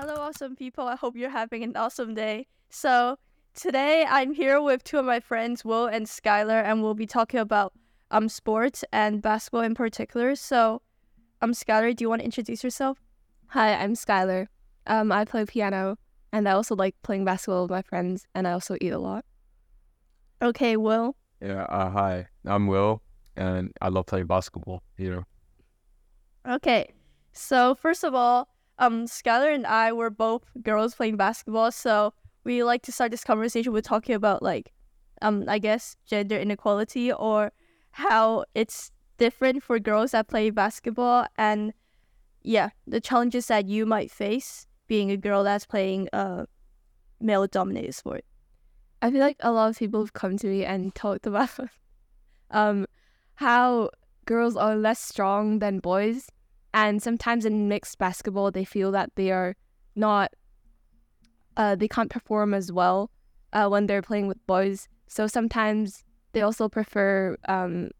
Hello, awesome people. I hope you're having an awesome day. So, today I'm here with two of my friends, Will and Skylar, and we'll be talking about um sports and basketball in particular. So, um, Skylar, do you want to introduce yourself? Hi, I'm Skylar. Um, I play piano and I also like playing basketball with my friends and I also eat a lot. Okay, Will. Yeah, uh, hi. I'm Will, and I love playing basketball. You know. Okay, so first of all, um, Skylar and I were both girls playing basketball, so we like to start this conversation with talking about like, um, I guess gender inequality or how it's different for girls that play basketball and yeah, the challenges that you might face being a girl that's playing a male dominated sport. I feel like a lot of people have come to me and talked about um how girls are less strong than boys and sometimes in mixed basketball they feel that they are not uh they can't perform as well uh when they're playing with boys. So sometimes they also prefer um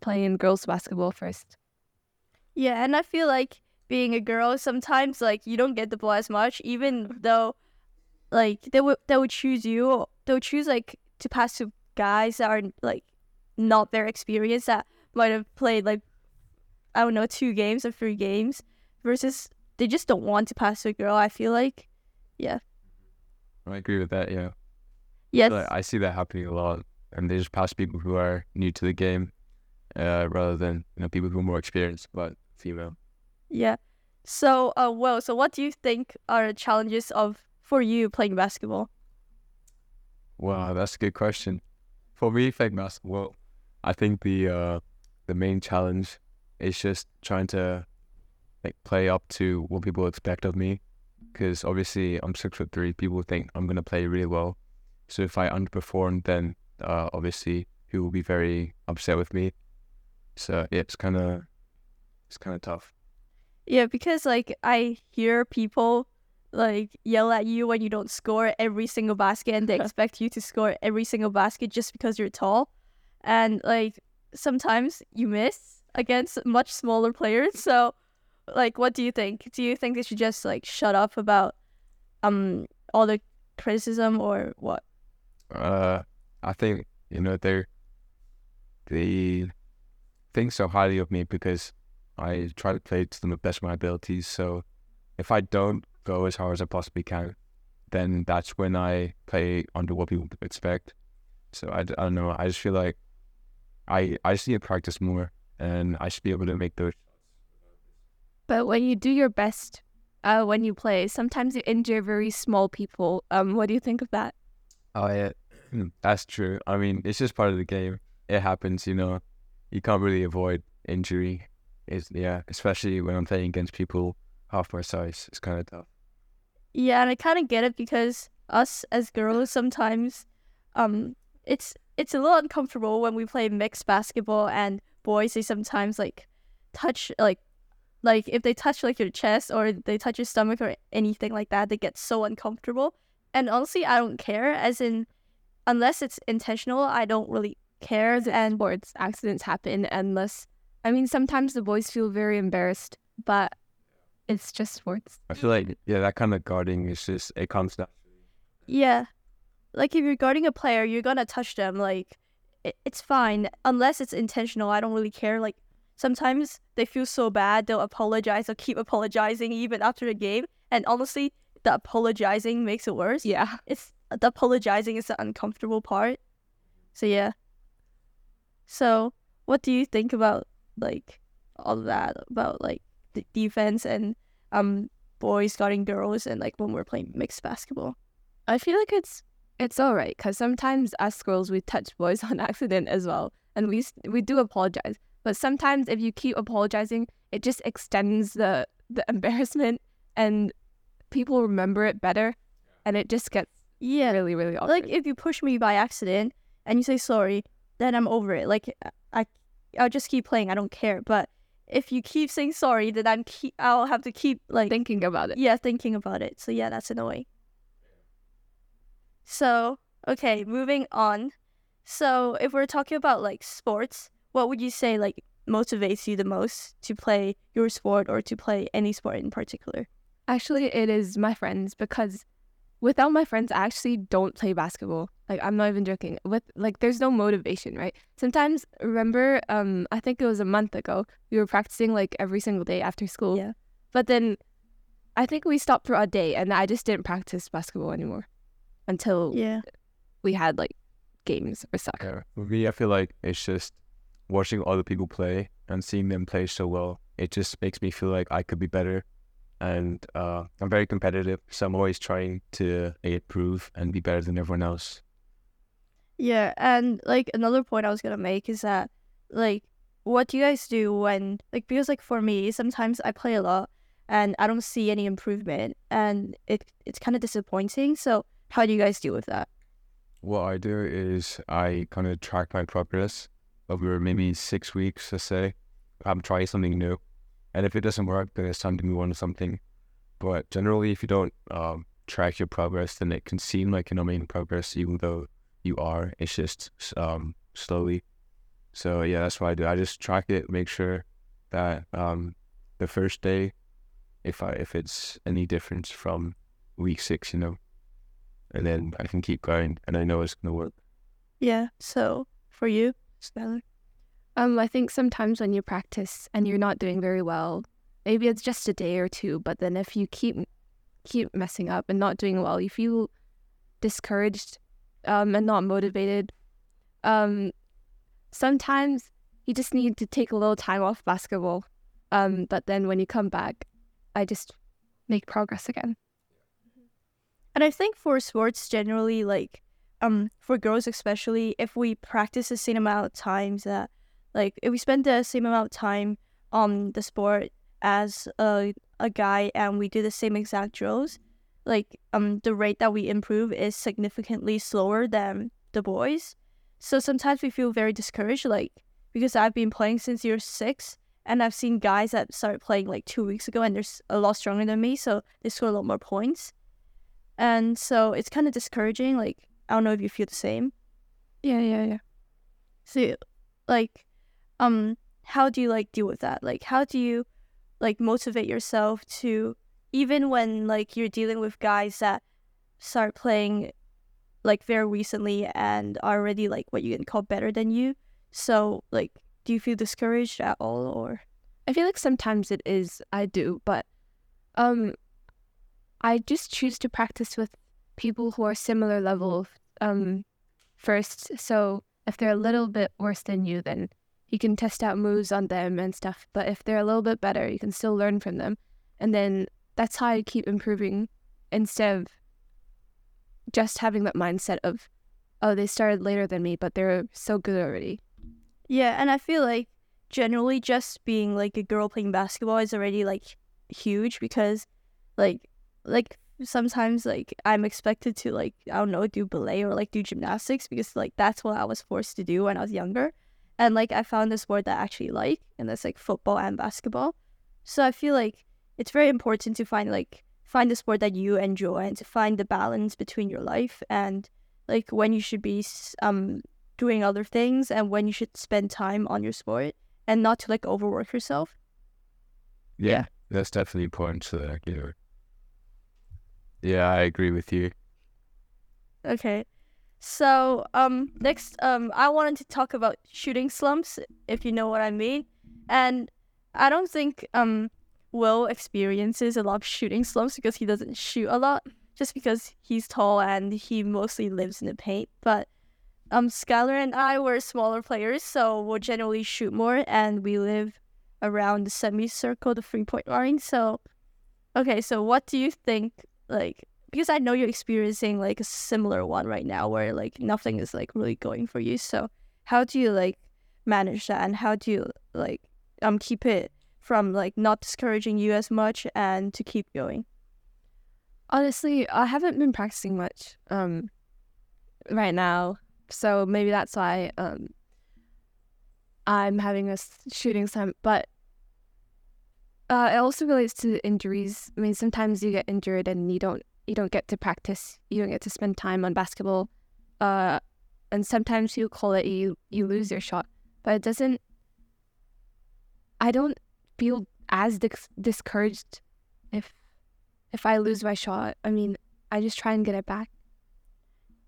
playing girls basketball first. Yeah, and I feel like being a girl, sometimes like you don't get the ball as much, even though like they would they would choose you. They would choose like to pass to guys that are like not their experience that might have played like I don't know two games or three games versus they just don't want to pass to a girl. I feel like, yeah, I agree with that. Yeah. yes, Like, I see that happening a lot, and they just pass people who are new to the game, uh, rather than you know people who are more experienced but female. yeah. So, uh, Will, so what do you think are the challenges of for you playing basketball? Wow, that's a good question. For me, playing basketball, I think the uh, the main challenge is just trying to like play up to what people expect of me. Because obviously, I'm six foot three. People think I'm gonna play really well. So if I underperform, then uh, obviously he will be very upset with me. So yeah, it's kind of it's kind of tough. Yeah, because like I hear people like yell at you when you don't score every single basket and they expect you to score every single basket just because you're tall. And like sometimes you miss against much smaller players. So like what do you think? Do you think they should just like shut up about um all the criticism or what? Uh, I think you know they're they think so highly of me because I try to play to the best of my abilities. So if I don't go as hard as I possibly can, then that's when I play under what people expect. So I, I don't know. I just feel like I I just need to practice more, and I should be able to make those. But when you do your best uh when you play, sometimes you injure very small people. Um what do you think of that? Oh yeah, that's true. I mean, it's just part of the game. It happens, you know. You can't really avoid injury. Is yeah, especially when I'm playing against people half my size. It's kind of tough. Yeah, and I kind of get it because us as girls sometimes, um, it's it's a little uncomfortable when we play mixed basketball and boys they sometimes like touch like like if they touch like your chest or they touch your stomach or anything like that, they get so uncomfortable. And honestly, I don't care. As in, unless it's intentional, I don't really care. And Sports accidents happen unless I mean sometimes the boys feel very embarrassed, but it's just sports. I feel like yeah, that kind of guarding is just it comes down. Yeah. Like if you're guarding a player, you're gonna touch them. Like it, it's fine unless it's intentional. I don't really care. Like sometimes they feel so bad, they'll apologize. They'll keep apologizing even after the game. And honestly, the apologizing makes it worse. Yeah. It's the apologizing is the uncomfortable part. So yeah. So what do you think about like all of that about like the defense and um boys guarding girls and like when we're playing mixed basketball? I feel like it's it's all right because sometimes us girls we touch boys on accident as well, and we we do apologize. But sometimes if you keep apologizing, it just extends the the embarrassment, and people remember it better, and it just gets Yeah. really really awkward. like if you push me by accident and you say sorry, then I'm over it. Like uh, I, I'll just keep playing. I don't care. But if you keep saying sorry, then I'm keep. I'll have to keep like thinking about it. yeah thinking about it. So yeah, that's annoying. So okay, moving on. So if we're talking about like sports, what would you say like motivates you the most to play your sport or to play any sport in particular? Actually, it is my friends because without my friends, I actually don't play basketball. Like I'm not even joking. With like, there's no motivation, right? Sometimes, remember, um, I think it was a month ago, we were practicing like every single day after school. Yeah. But then, I think we stopped for a day, and I just didn't practice basketball anymore until Yeah. we had like games or soccer. Yeah. For me, I feel like it's just watching other people play and seeing them play so well. It just makes me feel like I could be better. And uh, I'm very competitive, so I'm always trying to improve and be better than everyone else. Yeah, and like another point I was gonna make is that like what do you guys do when like because like for me sometimes I play a lot and I don't see any improvement and it it's kind of disappointing. So how do you guys deal with that? What I do is I kind of track my progress over maybe six weeks, let's say. I'm trying something new. And if it doesn't work, then it's time to move on to something. But generally, if you don't um, track your progress, then it can seem like you're not making progress, even though you are. It's just um, slowly. So yeah, that's what I do. I just track it, make sure that um, the first day, if I if it's any difference from week six, you know, and then I can keep going, and I know it's gonna work. Yeah. So for you, Skylar. Um, I think sometimes when you practice and you're not doing very well, maybe it's just a day or two, but then if you keep keep messing up and not doing well, you feel discouraged um, and not motivated. Um, sometimes you just need to take a little time off basketball. Um, but then when you come back, I just make progress again. And I think for sports generally, like um for girls especially, if we practice the same amount of times that like if we spend the same amount of time on the sport as a a guy and we do the same exact drills, like um the rate that we improve is significantly slower than the boys. So sometimes we feel very discouraged, like because I've been playing since year six and I've seen guys that started playing like two weeks ago and they're a lot stronger than me, so they score a lot more points. And so it's kind of discouraging. Like, I don't know if you feel the same. Yeah, yeah, yeah. So, like, um, how do you like deal with that? Like, how do you like motivate yourself to even when like you're dealing with guys that start playing like very recently and are already like what you can call better than you? So, like, do you feel discouraged at all, or I feel like sometimes it is. I do, but um, I just choose to practice with people who are similar level um first. So if they're a little bit worse than you, then you can test out moves on them and stuff. But if they're a little bit better, you can still learn from them, and then that's how I keep improving instead of just having that mindset of, oh, they started later than me, but they're so good already. Yeah, and I feel like generally just being like a girl playing basketball is already like huge because like like sometimes like I'm expected to like I don't know do ballet or like do gymnastics because like that's what I was forced to do when I was younger. And like I found a sport that I actually like and that's like football and basketball. So I feel like it's very important to find like find the sport that you enjoy and to find the balance between your life and like when you should be um doing other things and when you should spend time on your sport and not to like overwork yourself. Yeah, that's definitely important to like, you know. Yeah, I agree with you. Okay. So, um next um I wanted to talk about shooting slumps if you know what I mean. And I don't think um Will experiences a lot of shooting slumps because he doesn't shoot a lot just because he's tall and he mostly lives in the paint, but um Skylar and I were smaller players, so we'll generally shoot more and we live around the semicircle, the three point line. So okay, so what do you think like because I know you're experiencing like a similar one right now where like nothing is like really going for you. So how do you like manage that and how do you like um keep it from like not discouraging you as much and to keep going? Honestly, I haven't been practicing much um right now, so maybe that's why um I'm having a shooting slump. But uh, it also relates to injuries. I mean, sometimes you get injured and you don't you don't get to practice. You don't get to spend time on basketball. Uh, and sometimes you call it you you lose your shot, but it doesn't. I don't feel as dis- discouraged if if I lose my shot, I mean, I just try and get it back.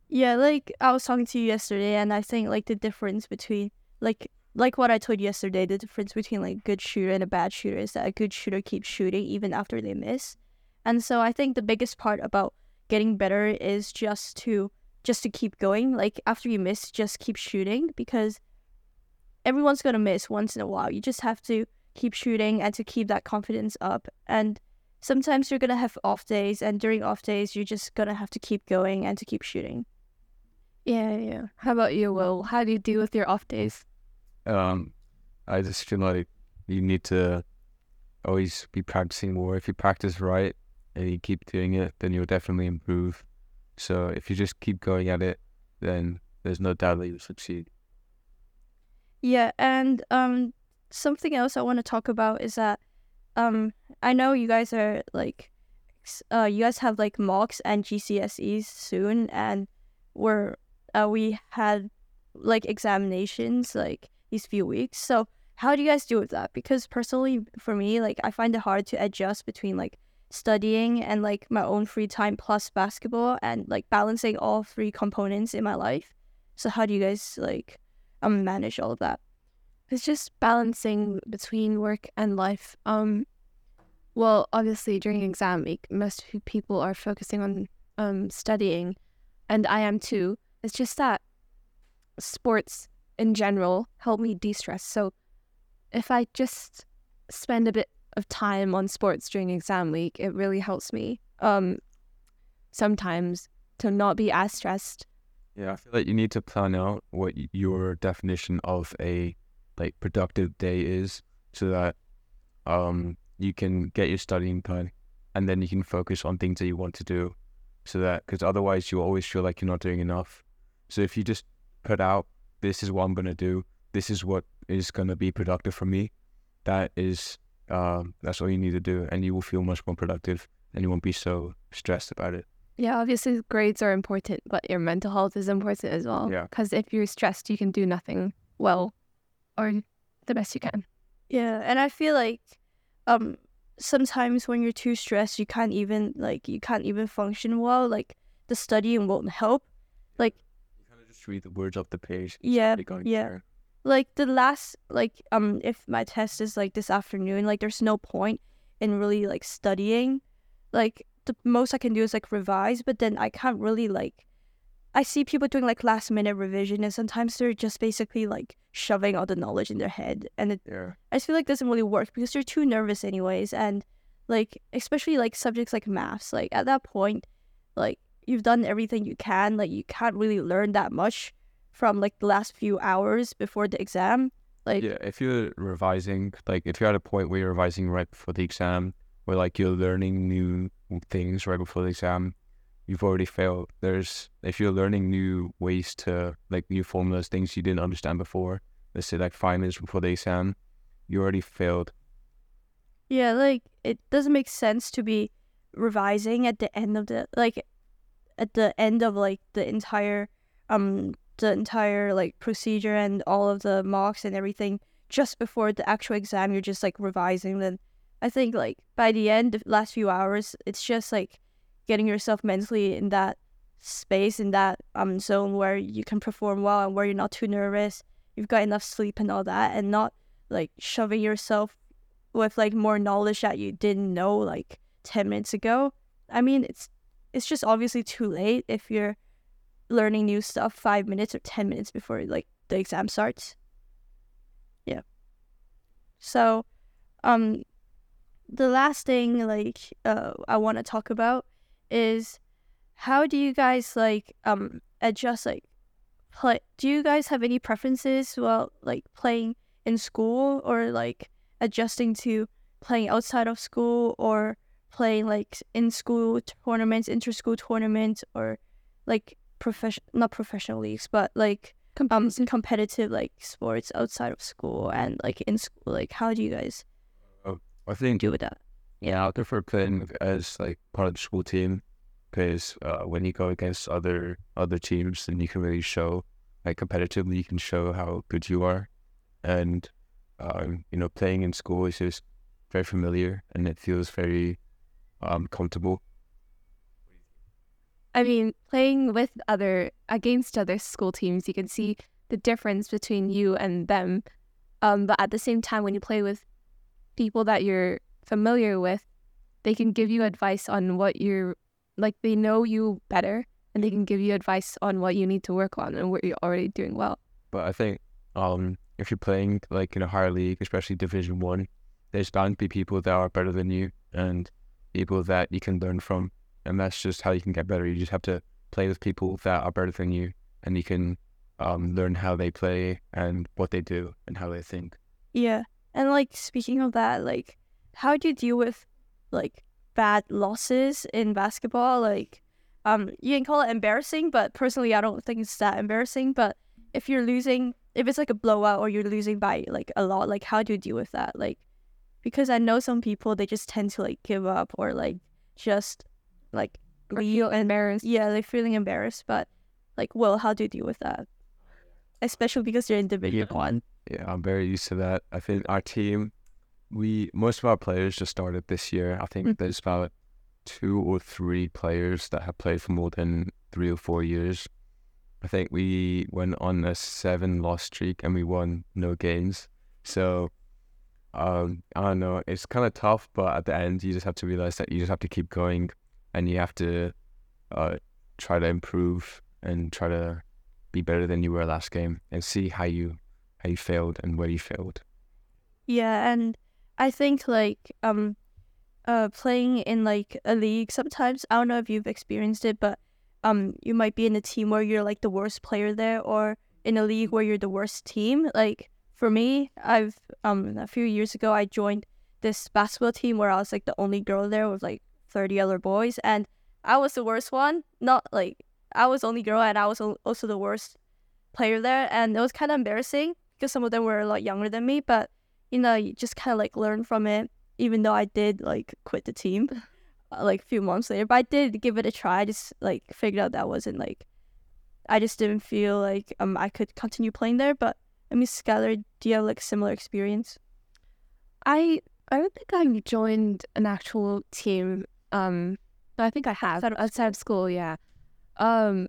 Yeah, like I was talking to you yesterday, and I think like the difference between like like what I told yesterday, the difference between like good shooter and a bad shooter is that a good shooter keeps shooting even after they miss. And so I think the biggest part about getting better is just to just to keep going. Like after you miss, just keep shooting because everyone's gonna miss once in a while. You just have to keep shooting and to keep that confidence up. And sometimes you're gonna have off days, and during off days, you're just gonna have to keep going and to keep shooting. Yeah, yeah. How about you, Will? How do you deal with your off days? Um, I just feel like you need to always be practicing more. If you practice right and you keep doing it, then you'll definitely improve. So if you just keep going at it, then there's no doubt that you'll succeed. Yeah, and um, something else I want to talk about is that um, I know you guys are like, uh, you guys have like mocks and GCSEs soon, and we're uh, we had like examinations like these few weeks. So how do you guys deal with that? Because personally, for me, like I find it hard to adjust between like studying and like my own free time plus basketball and like balancing all three components in my life. So how do you guys like um manage all of that? It's just balancing between work and life. Um, well, obviously during exam week, most people are focusing on um studying, and I am too. It's just that sports in general help me de-stress. So if I just spend a bit of time on sports during exam week, it really helps me. Um, sometimes to not be as stressed. Yeah, I feel like you need to plan out what your definition of a like productive day is, so that um you can get your studying done, and then you can focus on things that you want to do, so that because otherwise you always feel like you're not doing enough. So if you just put out, this is what I'm gonna do, this is what is gonna be productive for me, that is um that's all you need to do, and you will feel much more productive, and you won't be so stressed about it. Yeah, obviously grades are important, but your mental health is important as well. Yeah. Because if you're stressed, you can do nothing well or the best you can. Yeah, and I feel like um sometimes when you're too stressed, you can't even like you can't even function well. Like the studying won't help. Like You kind of just read the words off the page. Yeah, yeah. like the last like um if my test is like this afternoon, like there's no point in really like studying. Like the most I can do is like revise, but then I can't really like I see people doing like last minute revision and sometimes they're just basically like shoving all the knowledge in their head and it Yeah. I just feel like doesn't really work because you're too nervous anyways and like especially like subjects like maths like at that point like you've done everything you can like you can't really learn that much from like the last few hours before the exam like yeah, if you're revising, like if you're at a point where you're revising right before the exam, where like you're learning new things right before the exam, you've already failed. There's if you're learning new ways to like new formulas, things you didn't understand before. Let's say like five minutes before the exam, you already failed. yeah like it doesn't make sense to be revising at the end of the like at the end of like the entire um the entire like procedure and all of the mocks and everything just before the actual exam you're just like revising then i think like by the end the last few hours it's just like getting yourself mentally in that space in that um zone where you can perform well and where you're not too nervous you've got enough sleep and all that and not like shoving yourself with like more knowledge that you didn't know like 10 minutes ago. I mean it's it's just obviously too late if you're learning new stuff five minutes or 10 minutes before like the exam starts. Yeah. So um the last thing like uh i want to talk about is how do you guys like um adjust like play do you guys have any preferences while like playing in school or like adjusting to playing outside of school or playing like in school tournaments inter school tournaments or like profession not professional leagues but like um competitive like sports outside of school and like in school like how do you guys I think do with that Yeah, I prefer playing as like part of the school team because uh, when you go against other other teams, then you can really show like competitively. You can show how good you are, and um, you know, playing in school is just very familiar and it feels very um, comfortable. I mean, playing with other against other school teams, you can see the difference between you and them. Um, but at the same time, when you play with people that you're familiar with, they can give you advice on what you're like. They know you better, and they can give you advice on what you need to work on and what you're already doing well. But I think um, if you're playing like in a higher league, especially Division One, there's bound to be people that are better than you and people that you can learn from, and that's just how you can get better. You just have to play with people that are better than you, and you can um, learn how they play and what they do and how they think. Yeah. And like speaking of that, like how do you deal with like bad losses in basketball? Like um you can call it embarrassing, but personally I don't think it's that embarrassing. But if you're losing if it's like a blowout or you're losing by like a lot, like how do you deal with that? Like because I know some people they just tend to like give up or like just like Or feel embarrassed. yeah, they're feeling embarrassed. But like, Will, how do you deal with that? Especially because you're in Division Yeah. One. Yeah, I'm very used to that. I think our team, we most of our players just started this year. I think Mhm. there's about two or three players that have played for more than three or four years. I think we went on a seven loss streak and we won no games. So um, I don't know. It's kind of tough, but at the end, you just have to realize that you just have to keep going and you have to uh, try to improve and try to be better than you were last game and see how you how you failed and where you failed. Yeah, and I think like um, uh, playing in like a league sometimes I don't know if you've experienced it, but um, you might be in a team where you're like the worst player there, or in a league where you're the worst team. Like for me, I've um a few years ago I joined this basketball team where I was like the only girl there with like thirty other boys, and I was the worst one. Not like I was only girl, and I was also the worst player there, and it was kind of embarrassing because some of them were a lot younger than me, but you know, you just kind of like learn from it. Even though I did like quit the team, uh, like a few months later, but I did give it a try. I just like figured out that wasn't like, I just didn't feel like um I could continue playing there. But I mean, Skylar, do you have like similar experience? I I don't think I've joined an actual team. Um, but I think I have Outside of outside of school. Yeah. Um,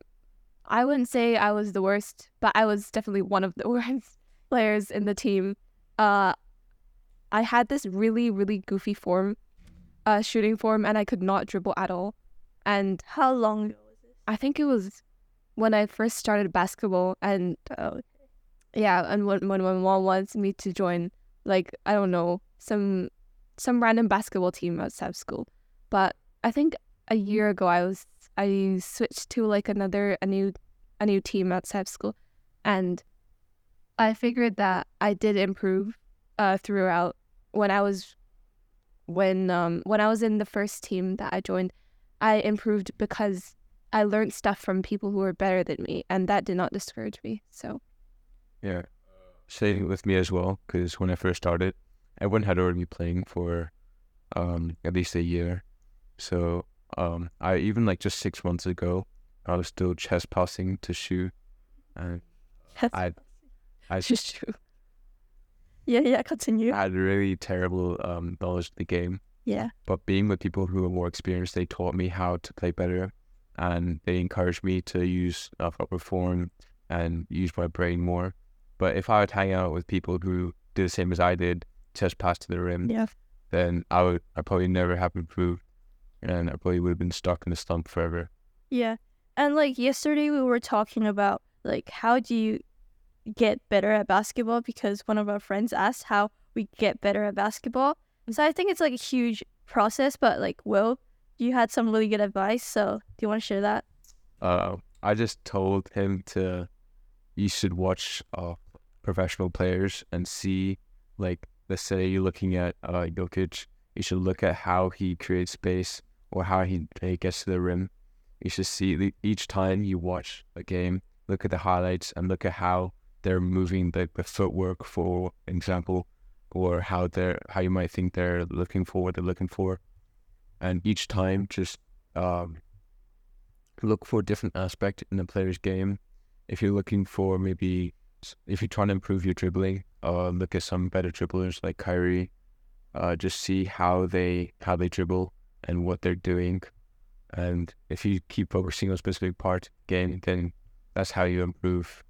I wouldn't say I was the worst, but I was definitely one of the worst players in the team. Uh, I had this really really goofy form, uh, shooting form, and I could not dribble at all. And How long ago was this? I think it was when I first started basketball, and Oh, yeah, and when when my mom wants me to join, like I don't know, some some random basketball team outside of school. But I think a year ago I was I switched to like another a new a new team outside of school, and I figured that I did improve uh throughout when I was when um when I was in the first team that I joined, I improved because I learned stuff from people who were better than me, and that did not discourage me. So. Yeah, same with me as well. Because when I first started, everyone had already been playing for um at least a year. So um I even like just six months ago, I was still chest passing to shoot, and I I yeah, yeah. Continue. had really terrible um knowledge of the game. Yeah, but being with people who are more experienced, they taught me how to play better, and they encouraged me to use uh, proper form and use my brain more. But if I would hang out with people who did the same as I did, just pass to the rim, yeah. then I would I probably never have improved, and I probably would have been stuck in the slump forever. Yeah. And like yesterday we were talking about like how do you get better at basketball because one of our friends asked how we get better at basketball. So I think it's like a huge process, but like Will, you had some really good advice, so do you want to share that? Uh, I just told him to, you should watch uh, professional players and see, like, let's say you're looking at uh, Jokic, you should look at how he creates space or how he, he gets to the rim. You should see the, each time you watch a game, look at the highlights and look at how they're moving the, the footwork, for example, or how they're how you might think they're looking for what they're looking for, and each time just um, look for a different aspect in a player's game. If you're looking for maybe if you're trying to improve your dribbling, uh, look at some better dribblers like Kyrie. Uh, just see how they how they dribble and what they're doing. And if you keep focusing on a specific part game, then that's how you improve.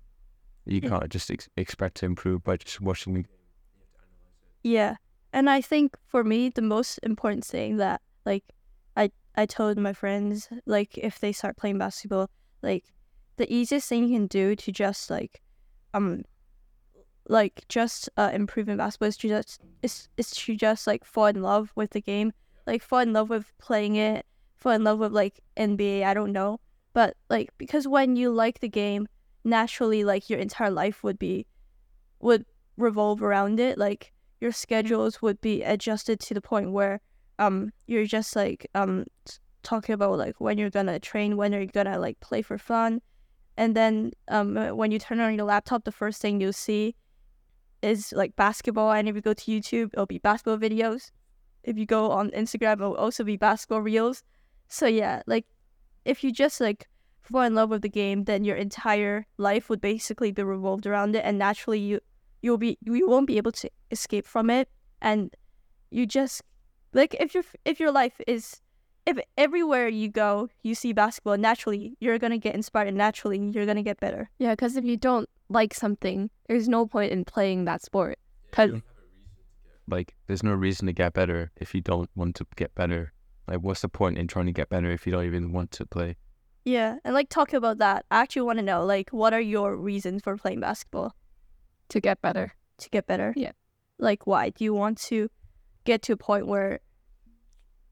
You can't just ex- expect to improve by just watching the Yeah. And I think for me the most important thing that like I I told my friends like if they start playing basketball, like the easiest thing you can do to just like um like just uh improve in basketball is just is is to just like fall in love with the game. Like fall in love with playing it, fall in love with like NBA, I don't know. But like because when you like the game, naturally like your entire life would be would revolve around it. Like your schedules would be adjusted to the point where um you're just like um talking about like when you're gonna train, when are you're gonna like play for fun, and then um uh, when you turn on your laptop, the first thing you'll see is like basketball, and if you go to YouTube, it'll be basketball videos. If you go on Instagram, it'll also be basketball reels. So yeah, like if you just like fall in love with the game, then your entire life would basically be revolved around it, and naturally you you'll be you won't be able to escape from it and you just like if your if your life is if everywhere you go you see basketball naturally you're gonna get inspired and naturally you're gonna get better Yeah, because if you don't like something, there's no point in playing that sport. Cause like there's no reason to get better if you don't want to get better. Like what's the point in trying to get better if you don't even want to play? yeah and like talking about that i actually want to know like what are your reasons for playing basketball to get better. to get better Yeah. like why do you want to get to a point where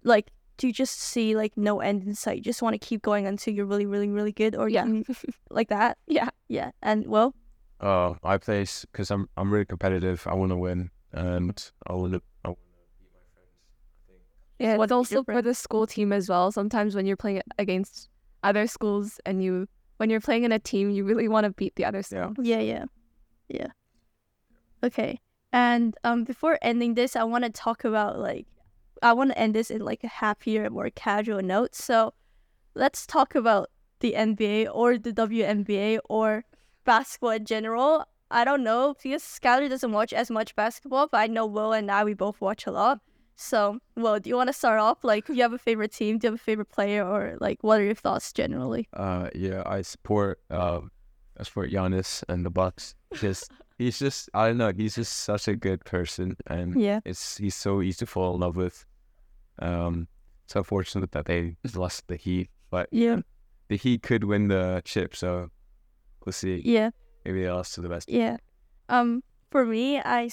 like do you just see like no end in sight you just want to keep going until you're really really really good or Yeah. you- like that Yeah. yeah and Will Uh, I play because I'm I'm really competitive. I want to win, and I want to. I wanna beat my friends. I think. Yeah, What's it's also for the school team as well. Sometimes when you're playing against other schools and you when you're playing in a team, you really want to beat the other Yeah. school. Yeah, yeah, yeah. Okay, and um, before ending this, I want to talk about like, I want to end this in like a happier, more casual note. So, let's talk about the NBA or the WNBA or basketball in general. I don't know because Skylar doesn't watch as much basketball, but I know Will and I we both watch a lot. So, Will, do you want to start off? Like, do you have a favorite team? Do you have a favorite player, or like, what are your thoughts generally? Uh, yeah, I support. Um, I support Giannis and the Bucks. Just he's just I don't know. He's just such a good person, and Yeah, it's he's so easy to fall in love with. Um, it's unfortunate that they lost the Heat, but yeah, the Heat could win the chip. So we'll see. yeah. Maybe they lost to the best. Yeah. Um, for me, I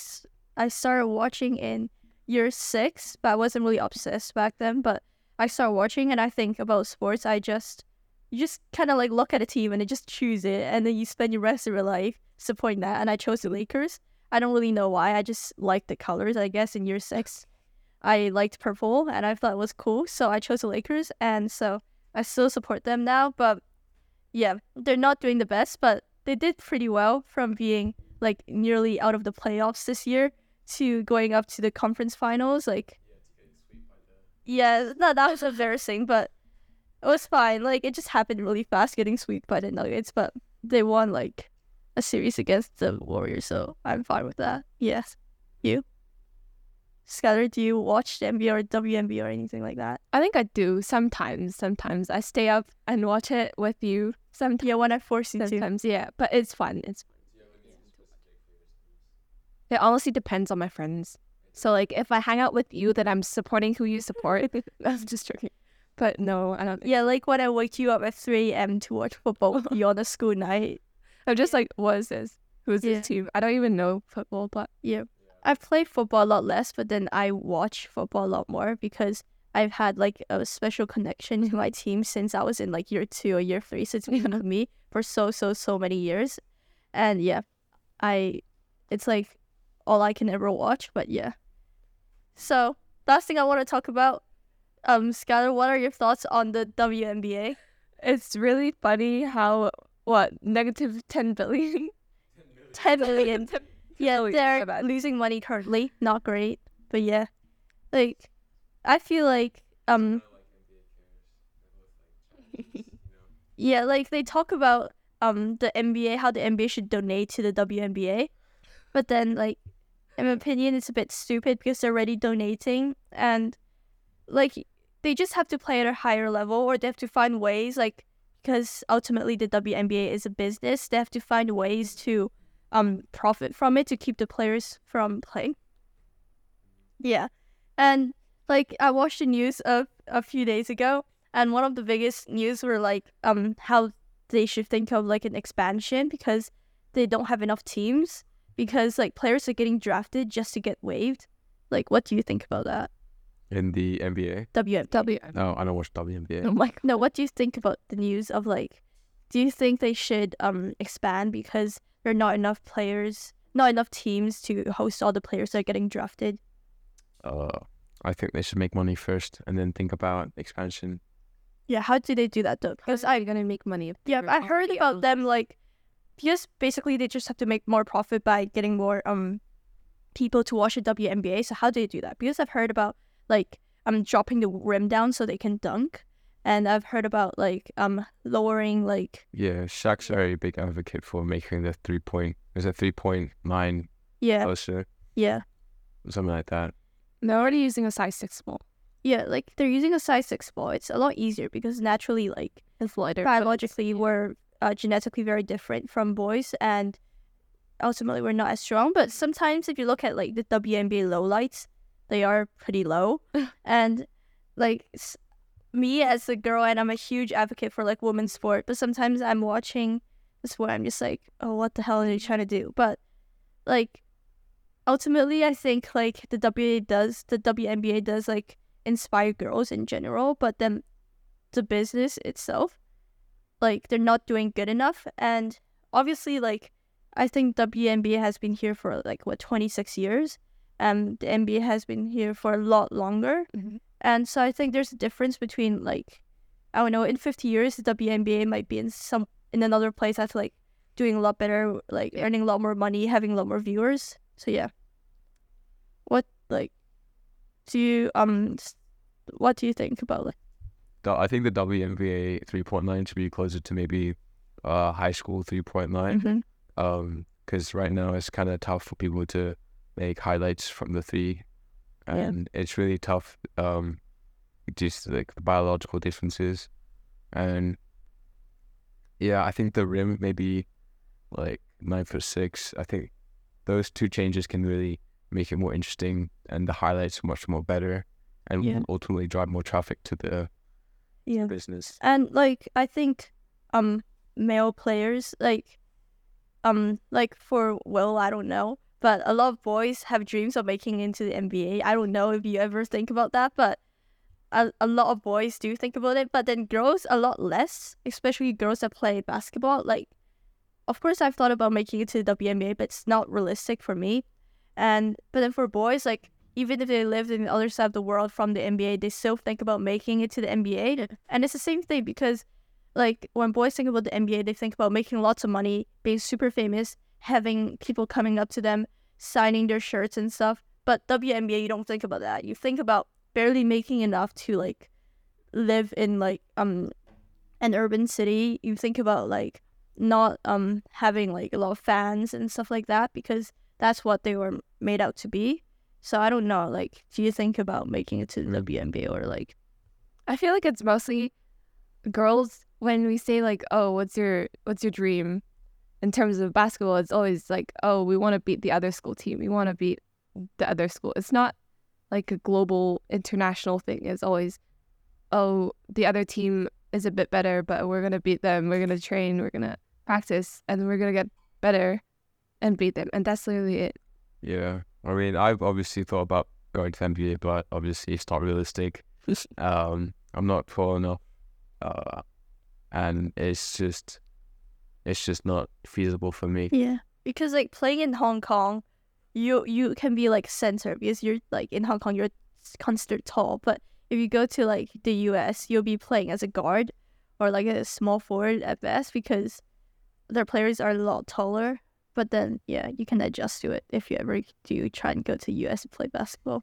I started watching in year six, but I wasn't really obsessed back then. But I started watching, and I think about sports. I just, you just kind of like look at a team and then just choose it, and then you spend your rest of your life supporting that. And I chose the Lakers. I don't really know why. I just liked the colors. I guess in year six, I liked purple, and I thought it was cool, so I chose the Lakers, and so I still support them now. But yeah, they're not doing the best, but they did pretty well from being like nearly out of the playoffs this year to going up to the conference finals. Like, yeah, no, that was embarrassing, but it was fine. Like, it just happened really fast, getting swept by the Nuggets, but they won like a series against the Warriors, so I'm fine with that. Yes, you, Skylar, do you watch the NBA or WNBA or anything like that? I think I do sometimes. Sometimes I stay up and watch it with you. Sometimes, Yeah, when I force you to. sometimes, yeah. But it's fun. It's it honestly depends on my friends. So like, if I hang out with you, then I'm supporting who you support. I'm just joking. But no, I don't. Yeah, like when I wake you up at 3 a.m. to watch football with you on a school night. I'm just like, what is this? Who's Yeah. this team? I don't even know football, but Yeah. I've played football a lot less, but then I watch football a lot more because I've had like a special connection to my team since I was in like year two or year three. So it's been with me for so, so, so many years. And yeah, I, it's like all I can ever watch, but yeah. So, last thing I want to talk about, um, Skylar, what are your thoughts on the WNBA? it's really funny how what negative ten billion. 10 million. Yeah, billion, they're my bad. losing money currently. Not great, but yeah, like I feel like um yeah, like they talk about um the NBA how the NBA should donate to the WNBA, but then like in my opinion it's a bit stupid because they're already donating and like they just have to play at a higher level, or they have to find ways like because ultimately the WNBA is a business. They have to find ways to um profit from it to keep the players from playing. Yeah, and like I watched the news of a few days ago, and one of the biggest news were like um how they should think of like an expansion because they don't have enough teams because like players are getting drafted just to get waived. Like, what do you think about that? In the NBA? WNBA. W. No, I don't watch WNBA. Oh my god. No, what do you think about the news of like? Do you think they should um expand because there are not enough players, not enough teams to host all the players that are getting drafted? Uh, I think they should make money first and then think about expansion. Yeah, how do they do that though? Because Because I I'm gonna make money. if yeah, I heard already about out. them like because basically they just have to make more profit by getting more um people to watch the WNBA. So how do they do that? Because I've heard about like I'm um dropping the rim down so they can dunk, and I've heard about like um lowering like Yeah, Shaq's a very big advocate for making the three point. Is it three point line yeah closer, yeah something like that. They're already using a size six ball. yeah like they're using a size six ball. It's a lot easier because naturally like It's lighter. biologically we're uh, genetically very different from boys and ultimately we're not as strong but sometimes if you look at like the WNBA lowlights they are pretty low. And like s- me as a girl and I'm a huge advocate for like women's sport but sometimes I'm watching the sport I'm just like oh what the hell are they trying to do? But like ultimately I think like the WNBA does the WNBA does like inspire girls in general but then the business itself like they're not doing good enough. And obviously like i think WNBA has been here for like what 26 years and the nba has been here for a lot longer Mhm. and so i think there's a difference between like i don't know in 50 years the WNBA might be in some in another place that's like doing a lot better like Yeah. earning a lot more money having a lot more viewers so yeah what like do you um what do you think about like I think the WNBA three point line should be closer to maybe uh high school three point line. Mhm. Um, because right now it's kind of tough for people to make highlights from the three, Yeah. and it's really tough. Um, just like the biological differences, and yeah, I think the rim maybe like nine foot six. I think those two changes can really make it more interesting, and the highlights much more better, and Yeah. ultimately drive more traffic to the yeah business. and like i think um male players like um like for will i don't know but a lot of boys have dreams of making it into the nba i don't know if you ever think about that but a, a lot of boys do think about it. But then girls a lot less especially girls that play basketball. Like of course i've thought about making it to the WNBA but it's not realistic for me. And but then for boys like even if they lived in the other side of the world from the NBA, they still think about making it to the NBA. And it's the same thing because, like, when boys think about the NBA, they think about making lots of money, being super famous, having people coming up to them, signing their shirts and stuff. But WNBA, you don't think about that. You think about barely making enough to like live in like um an urban city. You think about like not um having like a lot of fans and stuff like that because that's what they were made out to be. So I don't know. Like, do you think about making it to the WNBA or like? I feel like it's mostly girls when we say like, "Oh, what's your what's your dream?" In terms of basketball, it's always like, "Oh, we want to beat the other school team. We want to beat the other school." It's not like a global international thing. It's always, "Oh, the other team is a bit better, but we're gonna beat them. We're gonna train. We're gonna practice, and we're gonna get better and beat them." And that's literally it. Yeah, I mean, I've obviously thought about going to the NBA, but obviously it's not realistic. um, I'm not tall enough, uh, and it's just, it's just not feasible for me. Yeah, because like playing in Hong Kong, you you can be like center because you're like in Hong Kong you're considered tall, but if you go to like the U.S., you'll be playing as a guard or like a small forward at best because their players are a lot taller. But then, yeah, you can adjust to it if you ever do try and go to U.S. and play basketball.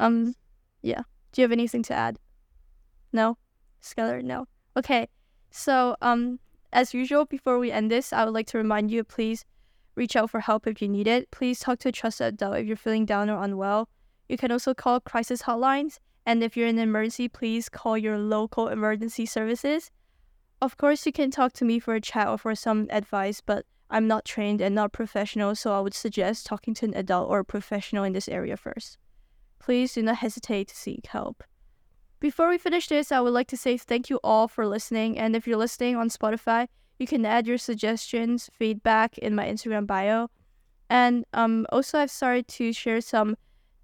Um, yeah. Do you have anything to add? No, Skylar. No. Okay. So, um, as usual, before we end this, I would like to remind you please reach out for help if you need it. Please talk to a trusted adult if you're feeling down or unwell. You can also call crisis hotlines And if you're in an emergency, please call your local emergency services. Of course, you can talk to me for a chat or for some advice, but I'm not trained and not professional, so I would suggest talking to an adult or a professional in this area first. Please do not hesitate to seek help. Before we finish this, I would like to say thank you all for listening. And if you're listening on Spotify, you can add your suggestions, feedback in my Instagram bio. And um, also, I've started to share some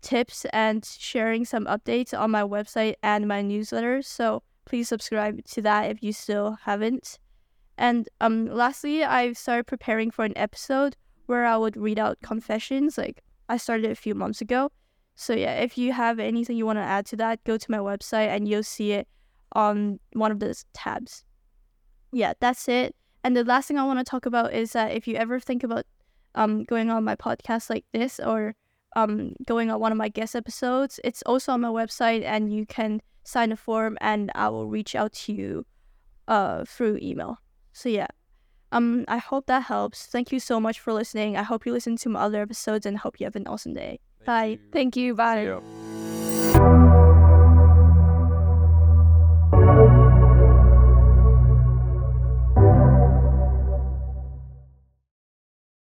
tips and sharing some updates on my website and my newsletter. So please subscribe to that if you still haven't. And um, lastly, I've started preparing for an episode where I would read out confessions. Like I started a few months ago. So yeah, if you have anything you want to add to that, go to my website and you'll see it on one of the tabs. Yeah, that's it. And the last thing I want to talk about is that if you ever think about um going on my podcast like this or um going on one of my guest episodes, it's also on my website and you can sign a form and I will reach out to you uh through email. So yeah. Um I hope that helps. Thank you so much for listening. I hope you listen to my other episodes and hope you have an awesome day. Bye. Thank you. Bye.